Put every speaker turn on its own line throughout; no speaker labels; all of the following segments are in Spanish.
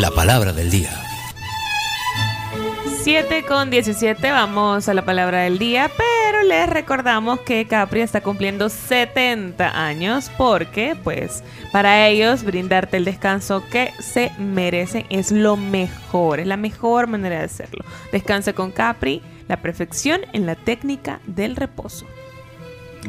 La palabra del día.
7 con 17, vamos a la palabra del día, pero les recordamos que Capri está cumpliendo 70 años porque, pues, para ellos brindarte el descanso que se merecen es lo mejor, es la mejor manera de hacerlo. Descansa con Capri, la perfección en la técnica del reposo.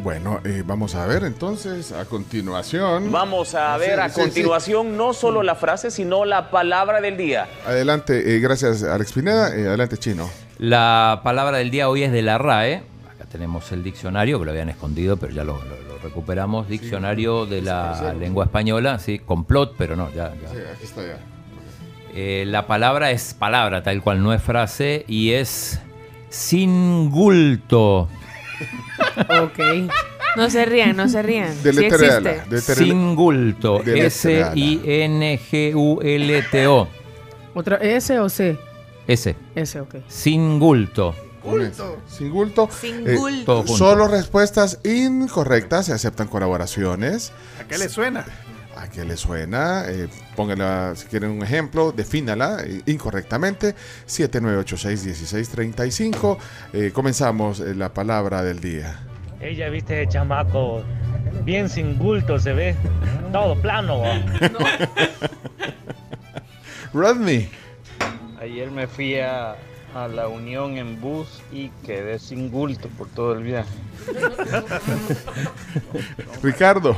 Bueno, eh, vamos a ver entonces a continuación.
Vamos a
Sí,
ver a
sí, sí.
continuación no solo la frase, sino la palabra del día.
Adelante, eh, gracias Alex Pineda. Eh, adelante, Chino.
La palabra del día hoy es de la RAE. Acá tenemos el diccionario, que lo habían escondido, pero ya lo, lo- lo recuperamos. Diccionario de la lengua española, sí, complot, pero no, ya. ya.
Sí, aquí está ya.
Eh, la palabra es palabra, tal cual, no es frase, y es singulto.
Ok.
No se rían, no se rían. Sí existe.
Singulto. S-I-N-G-U-L-T-O.
¿Otra S o C?
S.
S, ok.
Singulto.
Un S. Singulto.
Singulto.
Eh,
junto.
solo respuestas incorrectas. Se aceptan colaboraciones.
¿A qué le suena?
¿A qué le suena? Eh, póngala, si quieren un ejemplo, defínala eh, incorrectamente. 7986-1635. Eh, comenzamos eh, la palabra del día.
Ella viste ese chamaco bien sin bulto se ve, todo plano. ¿va?
Rodney.
Ayer me fui a, a la Unión en bus y quedé sin bulto por todo el viaje.
Ricardo.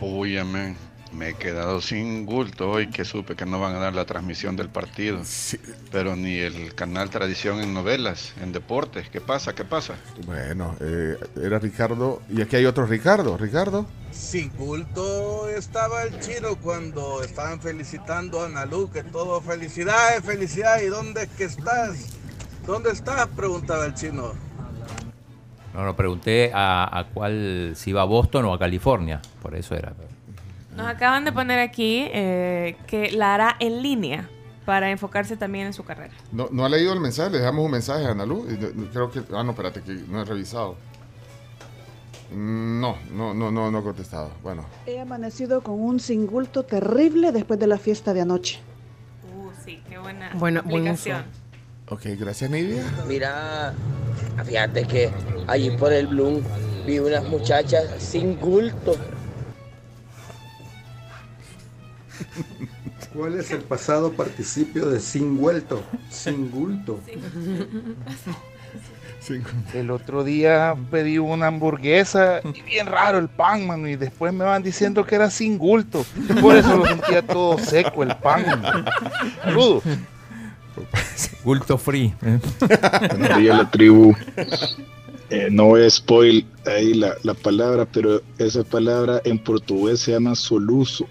Uy, amén. Me he quedado sin bulto hoy que supe que no van a dar la transmisión del partido. Pero ni el canal Tradición en novelas, en deportes. ¿Qué pasa? ¿Qué pasa?
Bueno, eh, era Ricardo. Y aquí hay otro Ricardo. Ricardo.
Sin culto estaba el chino cuando estaban felicitando a Analu, que todo felicidades, felicidades. ¿Y dónde es que estás? ¿Dónde estás? Preguntaba el chino.
No, no, pregunté a, a cuál, si iba a Boston o a California. Por eso era.
Nos acaban de poner aquí eh, que la hará en línea para enfocarse también en su carrera.
No, no ha leído el mensaje. Le dejamos un mensaje a no- no- Creo que. Ah, no, espérate, que no he revisado. Mm, No, no, no, no, no ha contestado. Bueno.
He amanecido con un singulto terrible después de la fiesta de anoche.
Uh, sí, qué buena
Buena- buen
aplicación.
Ok, gracias, Nidia.
Mira, fíjate que allí por el Bloom vi unas muchachas sin bulto.
¿Cuál es el pasado participio de sin vuelto? Sin bulto.
El otro día pedí una hamburguesa y bien raro el pan, mano, y después me van diciendo que era sin gulto. Por eso lo sentía todo seco el pan. Saludos.
Gulto free.
Buenos días, la tribu. Eh, no es spoil ahí la, la palabra, pero esa palabra en portugués se llama soluzo.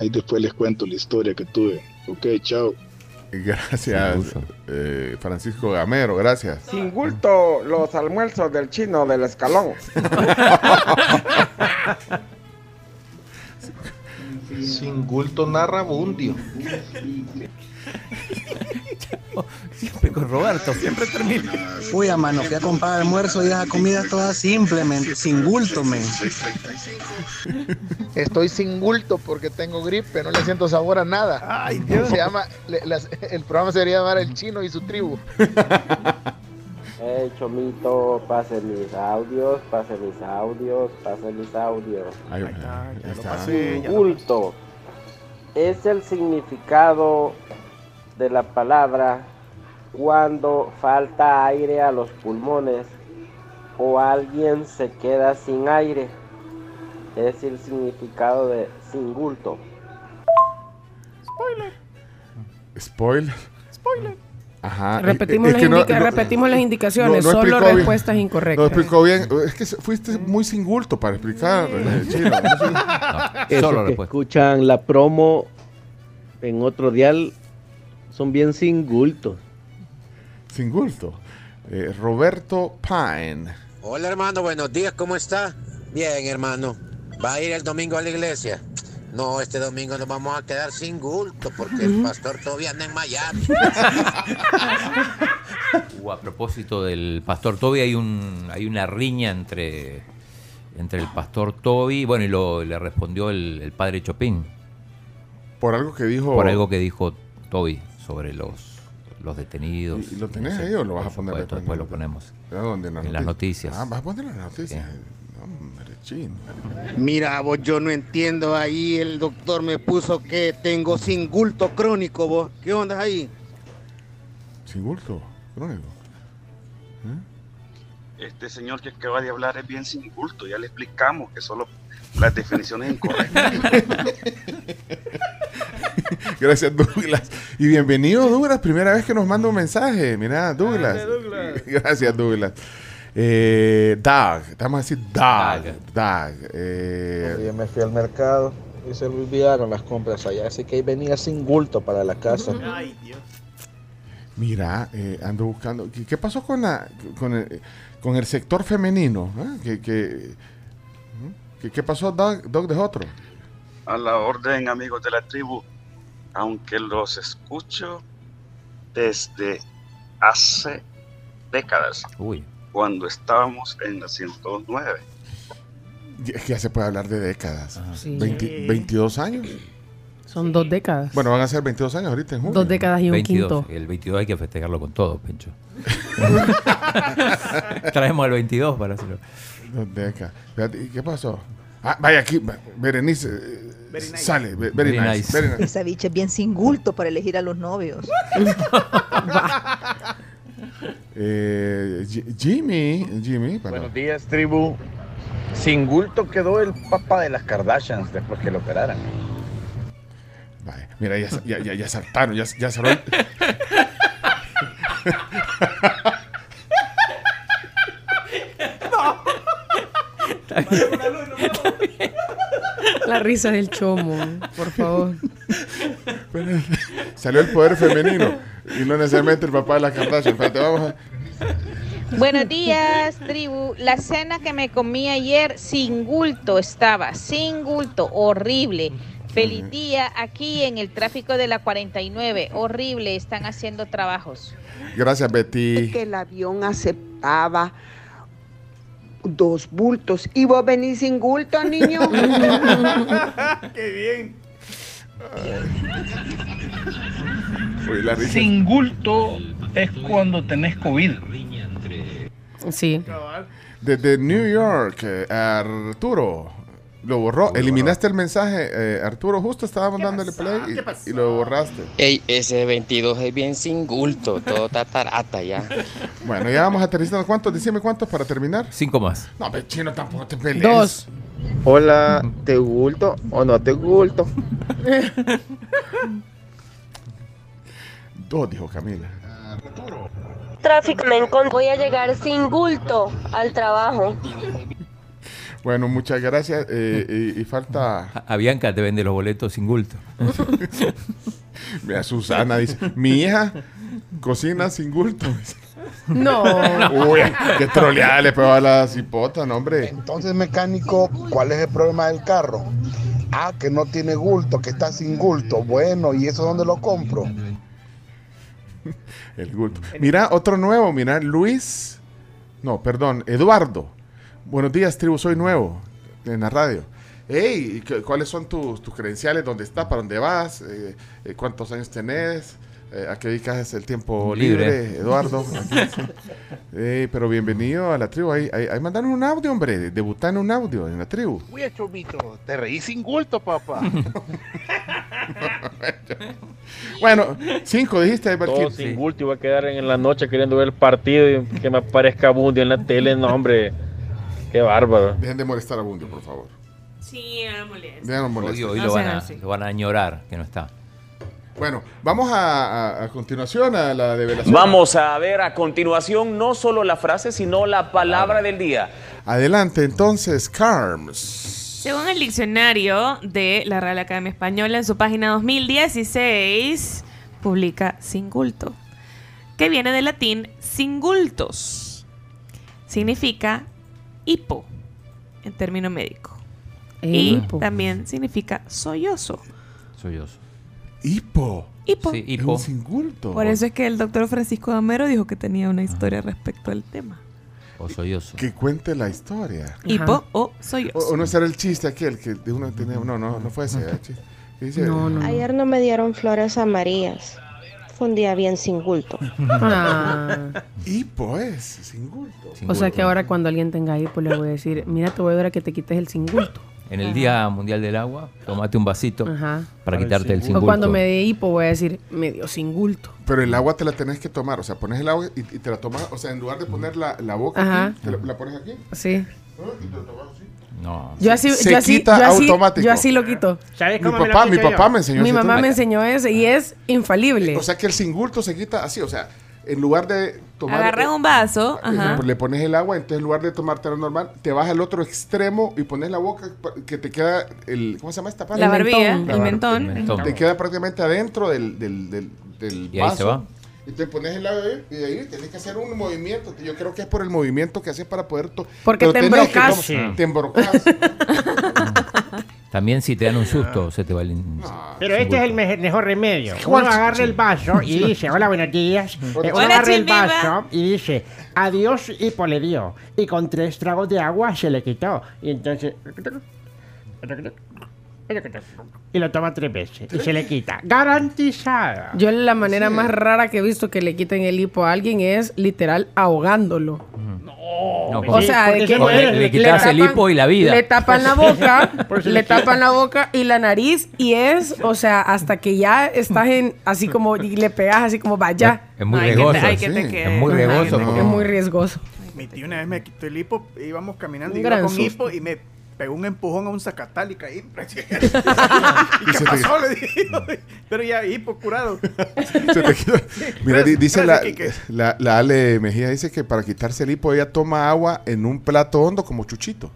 Ahí después les cuento la historia que tuve. Ok, chao.
Gracias, eh, Francisco Gamero, gracias.
Sin bulto, los almuerzos del chino del escalón.
Sin gulto narra bundio.
Siempre con Roberto, siempre termina.
Uy, a mano, fui a comprar almuerzo y esa comida toda simplemente, sin bulto, men.
Estoy sin gulto porque tengo gripe, no le siento sabor a nada.
Ay, Dios.
Se llama, le- las- el programa se debería llamar El Chino y su tribu.
Hey, Chomito, pase mis audios, pase mis audios, pase mis audios.
Ahí, ahí está.
Bulto es el significado de la palabra cuando falta aire a los pulmones o alguien se queda sin aire. Es el significado de singulto.
Spoiler.
Spoiler.
Spoiler.
Ajá.
Repetimos,
Es
las,
no-
indica-
no-
repetimos las indicaciones,
no- no
solo
bien.
respuestas
No
incorrectas.
explicó bien. Es que fuiste muy singulto para explicar, chino.
Esos que escuchan la promo en otro dial son bien singultos.
Singulto. Eh, Roberto Pine.
Hola hermano, buenos días, ¿cómo está? Bien hermano, ¿va a ir el domingo a la iglesia? No, este domingo nos vamos a quedar sin gulto porque el pastor todavía anda en Miami.
Uh, a propósito del pastor Toby, hay un hay una riña entre, entre el pastor Toby, bueno, y lo, le respondió el, el padre Chopin.
Por algo que dijo.
Por algo que dijo Toby sobre los, los detenidos.
¿Y lo tenés
No sé,
ahí o lo vas a poner
supuesto,
después?
después lo ponemos.
¿A dónde?
En las noticias.
Ah, vas a poner las noticias. Hombre, chino.
Mira, vos, yo no entiendo. Ahí el doctor me puso que tengo singulto crónico, vos. ¿Qué onda ahí?
Sin bulto, crónico.
Este señor que acaba de hablar es bien sin culto, ya le explicamos que solo las definiciones incorrectas.
Gracias, Douglas. Y bienvenido, Douglas. Primera vez que nos manda un mensaje. Mira, Douglas. Gracias, Douglas. Eh, Doug. Estamos a decir Doug. Doug. Eh,
Yo me fui al mercado y se me olvidaron las compras allá, así que ahí venía sin bulto para la casa.
mira, eh, ando buscando. ¿Qué, qué pasó con, la, con, el, con el sector femenino? ¿Eh? ¿Qué, qué, qué, qué pasó, Doug, Doug de otro?
A la orden, amigos de la tribu, aunque los escucho desde hace décadas,
Uy.
Cuando estábamos en la 109.
Es que ya se puede hablar de décadas.
Sí.
20 22 años.
Son dos décadas.
Bueno, van a ser 22 años ahorita en junio.
Dos décadas y un
22.
quinto.
El 22 hay que festejarlo con todo, Pencho. Traemos al 22 para hacerlo.
Dos décadas. ¿y ¿Qué pasó? Ah, vaya aquí, Berenice. eh, Sale, ve- very,
Very
nice.
nice.
very nice.
Esa bicha es bien sin gulto para elegir a los novios.
Eh, Ji- Jimmy, Jimmy, para-
Buenos días, tribu. Sin bulto quedó el papá de las Kardashians después que lo operaran.
vaya, mira, ya, ya, ya, ya saltaron, ya, ya cerró el-
La risa del chomo, por favor.
Pero, Salió el poder femenino y no necesariamente el papá de la Kardashian. Espérate, vamos a...
Buenos días, tribu. La cena que me comí ayer sin gulto estaba, sin gulto, horrible. Feliz día aquí en el tráfico de la 49. Horrible, están haciendo trabajos.
Gracias, Betty.
que el avión aceptaba dos bultos. ¿Y vos venís sin bulto, niño?
¡Qué bien!
Uy, la risa.
Sin bulto es cuando tenés COVID.
Sí.
Desde New York, eh, Arturo. Lo borró. Eliminaste el mensaje, eh, Arturo. Justo estábamos dándole play y, y lo borraste.
Ey, ese 22 es bien sin gulto, todo tatarata ya.
Bueno, ya vamos aterrizando. ¿Cuántos? Decime cuántos para terminar.
Cinco más.
No, pero chino tampoco te pelees.
Dos.
Hola, ¿te gulto o no te gulto?
Dos, dijo Camila.
Tráfico, me voy a llegar sin bulto al trabajo.
Bueno, muchas gracias. eh, y, y falta.
A Bianca te vende los boletos sin gulto.
Mira, Susana dice: Mi hija cocina sin gulto.
No.
Uy, qué troleada le pegó a la cipota, no, hombre.
Entonces, mecánico, ¿cuál es el problema del carro? Ah, que no tiene gulto, que está sin gulto. Bueno, ¿y eso dónde lo compro?
El gulto. Mira, otro nuevo, mira, Luis. No, perdón, Eduardo. Buenos días, tribu, soy nuevo en la radio. Hey, ¿qué- ¿cuáles son tus, tus credenciales? ¿Dónde estás? ¿Para dónde vas? Eh, eh, ¿Cuántos años tenés? Eh, ¿A qué dedicas el tiempo libre,
Libre.
Eduardo? Pero bienvenido a la tribu. Ahí, ahí, ahí mandaron un audio, hombre. Debutaron un audio en la tribu.
Uy, Chomito, te reí sin gulto, papá.
Bueno, cinco dijiste,
Todo sin bulto y voy a quedar en la noche queriendo ver el partido y que me aparezca Bundy en la tele. No, hombre, qué bárbaro.
Dejen de molestar a Bundio, por favor.
Sí, me molesta.
Ya no
Hoy,
molesta.
hoy
No
lo, van a,
así.
lo van a añorar, que no está.
Bueno, vamos a, a- a continuación a la develación.
Vamos a ver a continuación no solo la frase, sino la palabra del día.
Adelante, entonces, Carms.
Según el diccionario de la Real Academia Española, en su página 2016, publica singulto, que viene del latín singultos. Significa hipo, en término médico. Y
Hipo.
también significa sollozo.
Sollozo.
Hipo.
Hipo.
Sí,
Es
hipo.
un singulto.
Por eso es que el doctor Francisco Gamero dijo que tenía una historia respecto al tema.
O sollozo.
Que cuente la historia.
Hipo o sollozo.
O, o no será el chiste aquel que de uno tenía. No, no, no fue ese. ¿eh? Dice,
No, no.
Ayer no me dieron flores amarillas. Fue un día bien sin bulto.
Ah.
Y pues, sin gusto.
O sea que ahora cuando alguien tenga hipo le voy a decir, mira, te voy a dar a que te quites el singulto.
En el Día Mundial del Agua, tomate un vasito
Ajá.
para quitarte el
O
singulto.
cuando me dé hipo voy a decir, me dio singulto.
Pero el agua te la tenés que tomar, o sea, pones el agua y, y te la tomas, o sea, en lugar de poner la, la boca aquí, te la, la pones aquí.
Sí.
¿no? Y te lo tomas así.
No.
Yo así,
Se
yo así,
quita
yo así,
automático.
yo así lo quito.
¿Sabes
Mi
cómo me lo
papá, mi
yo?
papá me enseñó
Mi mamá me enseñó ese y es infalible.
O sea que el singulto se quita así, o sea, en lugar de tomar...
Agarras un vaso, ajá.
Le pones el agua, entonces en lugar de tomarte lo normal, te vas al otro extremo y pones la boca que te queda el... ¿Cómo se llama esta parte?
La barbilla, el mentón.
el mentón.
Te queda prácticamente adentro del, del, del, del
Y ahí
vaso.
se va.
Y te pones el ahí, y de ahí tienes que hacer un movimiento. Yo creo que es por el movimiento que haces para poder... to-
Porque te
tenés que
embrocas.
Te embrocas.
También si te dan un susto, se te va el
Pero este es el me- mejor remedio. Uno agarra el vaso y dice, hola, buenos días. Eh, uno
Hola,
agarra el vaso y dice, adiós hipo le dio. Y con tres tragos de agua se le quitó. Y entonces... Y lo toma tres veces y se le quita. Garantizada.
Yo la manera más rara que he visto que le quiten el hipo a alguien es literal ahogándolo.
No,
O sea, de que
le, le quitas el hipo y la vida.
Le tapan la boca, le tapan la boca y la nariz y es, o sea, hasta que ya estás en, así como, y le pegas así como vaya.
Es muy riesgoso. Es muy riesgoso.
Es muy riesgoso.
Mi tío una vez me quitó el hipo, íbamos caminando y iba con hipo y me pegó un empujón a un zacatal y caí. ¿Y qué
se te-
pasó? Le dije. Pero ya hipo curado.
Se te quita. Mira, dice la, la, la Ale Mejía, dice que para quitarse el hipo ella toma agua en un plato hondo como chuchito.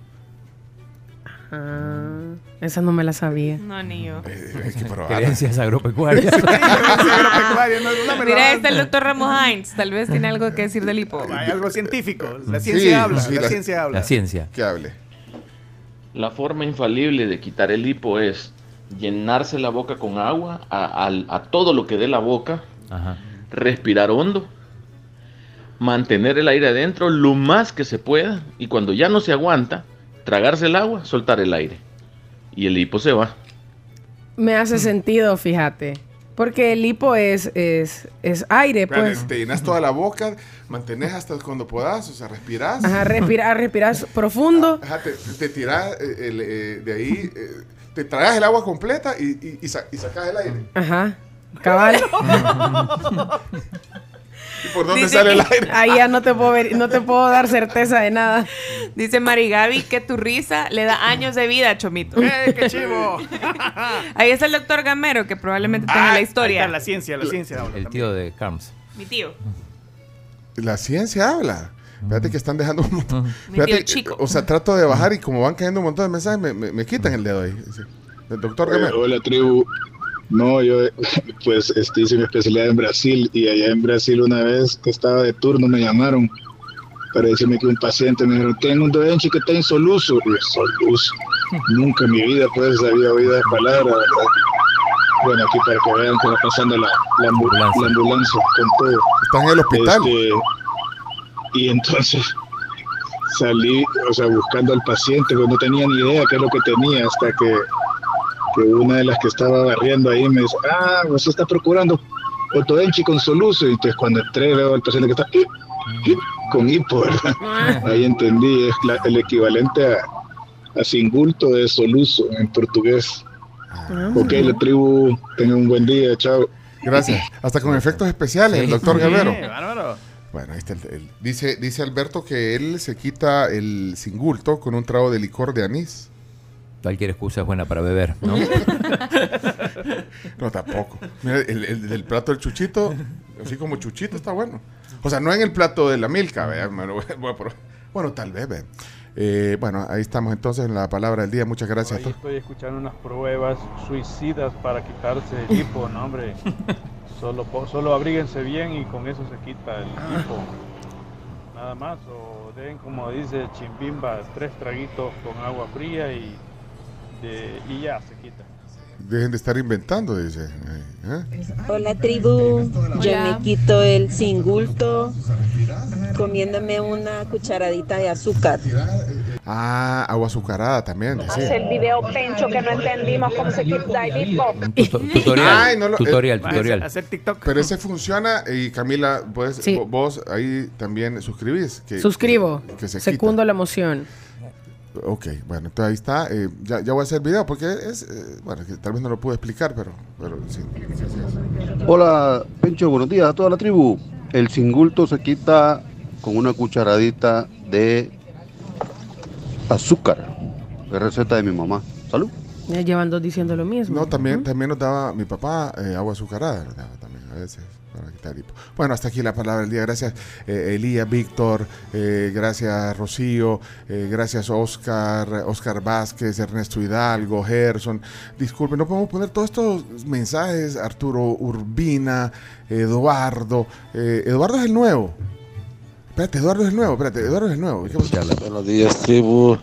Ah, esa no me la sabía.
No, ni yo.
Eh, hay que probarla.
Creencias agropecuarias.
Agropecuaria, no, no me lo
Mira,
dan.
este es el doctor Ramos Hines. Tal vez tiene algo que decir del hipo.
Hay algo científico. La
Sí,
ciencia habla.
sí,
la,
la-
ciencia habla.
La ciencia.
Que hable.
La forma infalible de quitar el hipo es llenarse la boca con agua a, al- a todo lo que dé la boca,
Ajá.
respirar hondo, mantener el aire adentro lo más que se pueda y cuando ya no se aguanta, tragarse el agua, soltar el aire. Y el hipo se va.
Me hace sentido, fíjate. Porque el hipo es, es, es aire, pues.
Te llenas toda la boca, mantenés hasta cuando puedas, o sea, respirás.
Ajá, respirar, respirar profundo.
Ajá, te, te tirás eh, el, eh, de ahí, eh, te tragas el agua completa y, y, y, sa- y sacas el aire.
Ajá. Cabal.
¿Y por dónde
Dice
sale el aire?
Ahí ya no te puedo ver, no te puedo dar certeza de nada.
Dice Marigaby que tu risa le da años de vida, Chomito.
¡Eh, qué chivo!
Ahí está el doctor Gamero, que probablemente tenga
Ah,
la
ahí
historia.
está la ciencia, la ciencia habla
El tío de Carms.
Mi tío.
La ciencia habla. Fíjate que están dejando un montón. Fíjate,
chico.
O sea, trato de bajar y como van cayendo un montón de mensajes, me, me- me quitan el dedo ahí. El doctor
Eh,
Gamero.
hola tribu. No, yo pues este, hice mi especialidad en Brasil y allá en Brasil una vez que estaba de turno me llamaron para decirme que un paciente me dijeron, tengo un doenche que está insoluso. Y yo, soluso. Nunca en mi vida pues había oído esa palabra, ¿verdad? Bueno, aquí para que vean que va pasando la, la, ambu- la ambulancia con todo.
Está en el hospital.
Este, y entonces salí, o sea, buscando al paciente, pero no tenía ni idea qué es lo que tenía hasta que, que una de las que estaba barriendo ahí me dice, ah, usted está procurando otoenchi con soluso. Y entonces cuando entré veo al paciente que está "Ih, ih", con hipo, ¿verdad? Ahí entendí, es la- el equivalente a, a singulto de soluso en portugués. Ok, la tribu, tengan un buen día, chao.
Gracias. Hasta con efectos especiales, el doctor
Sí, bárbaro.
Bueno, ahí está el, el- dice, dice Alberto que él se quita el singulto con un trago de licor de anís.
Cualquier excusa es buena para beber, ¿no?
No, tampoco. Mira, el, el del plato del chuchito, así como chuchito, está bueno. O sea, no en el plato de la milka, ¿vea? Bueno, tal vez, ¿vea? Eh, bueno, ahí estamos entonces en la palabra del día. Muchas gracias. a
Ahí estoy escuchando unas pruebas suicidas para quitarse el hipo, no hombre. Solo, po- solo abríguense bien y con eso se quita el hipo. Nada más, o den como dice Chimbimba, tres traguitos con agua fría y, de- y ya se quita.
Dejen de estar inventando, dice. ¿eh?
Hola tribu, yo me quito el singulto comiéndome una cucharadita de azúcar.
Ah, agua azucarada también. sí.
Hace el video Pencho que no entendimos cómo se quita el hipo.
Tutorial,
Ay, no lo-
tutorial,
eh,
tutorial.
Hacer TikTok.
Pero ese funciona y Camila, pues
Sí.
vo- vos ahí también suscribís. Que,
Suscribo.
Que, que se quita.
Secundo la emoción.
Ok, bueno, entonces ahí está. eh, ya, ya voy a hacer el video porque es, eh, bueno, que tal vez no lo pude explicar, pero, pero sí.
Hola, Pencho, buenos días a toda la tribu. El singulto se quita con una cucharadita de azúcar. Es receta de mi mamá. Salud.
Ya llevan dos diciendo lo mismo.
No, también, también nos daba mi papá eh, agua azucarada, nos daba también a veces. Bueno, hasta aquí la palabra del día. Gracias eh, Elías, Víctor, eh, gracias Rocío, eh, gracias Oscar, Oscar Vázquez, Ernesto Hidalgo, Gerson. Disculpen, no podemos poner todos estos mensajes. Arturo Urbina, Eduardo. eh, Eduardo es el nuevo. Espérate, Eduardo es el nuevo, espérate, Eduardo es el nuevo.
Buenos días, tribu.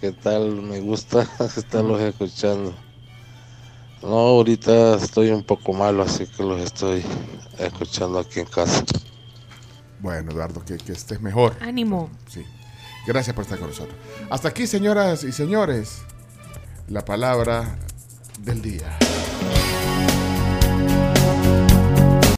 ¿Qué tal? Me gusta estarlos escuchando. No, ahorita estoy un poco malo, así que los estoy escuchando aquí en casa.
Bueno, Eduardo, que, que estés mejor.
Ánimo.
Sí. Gracias por estar con nosotros. Hasta aquí, señoras y señores, la palabra del día.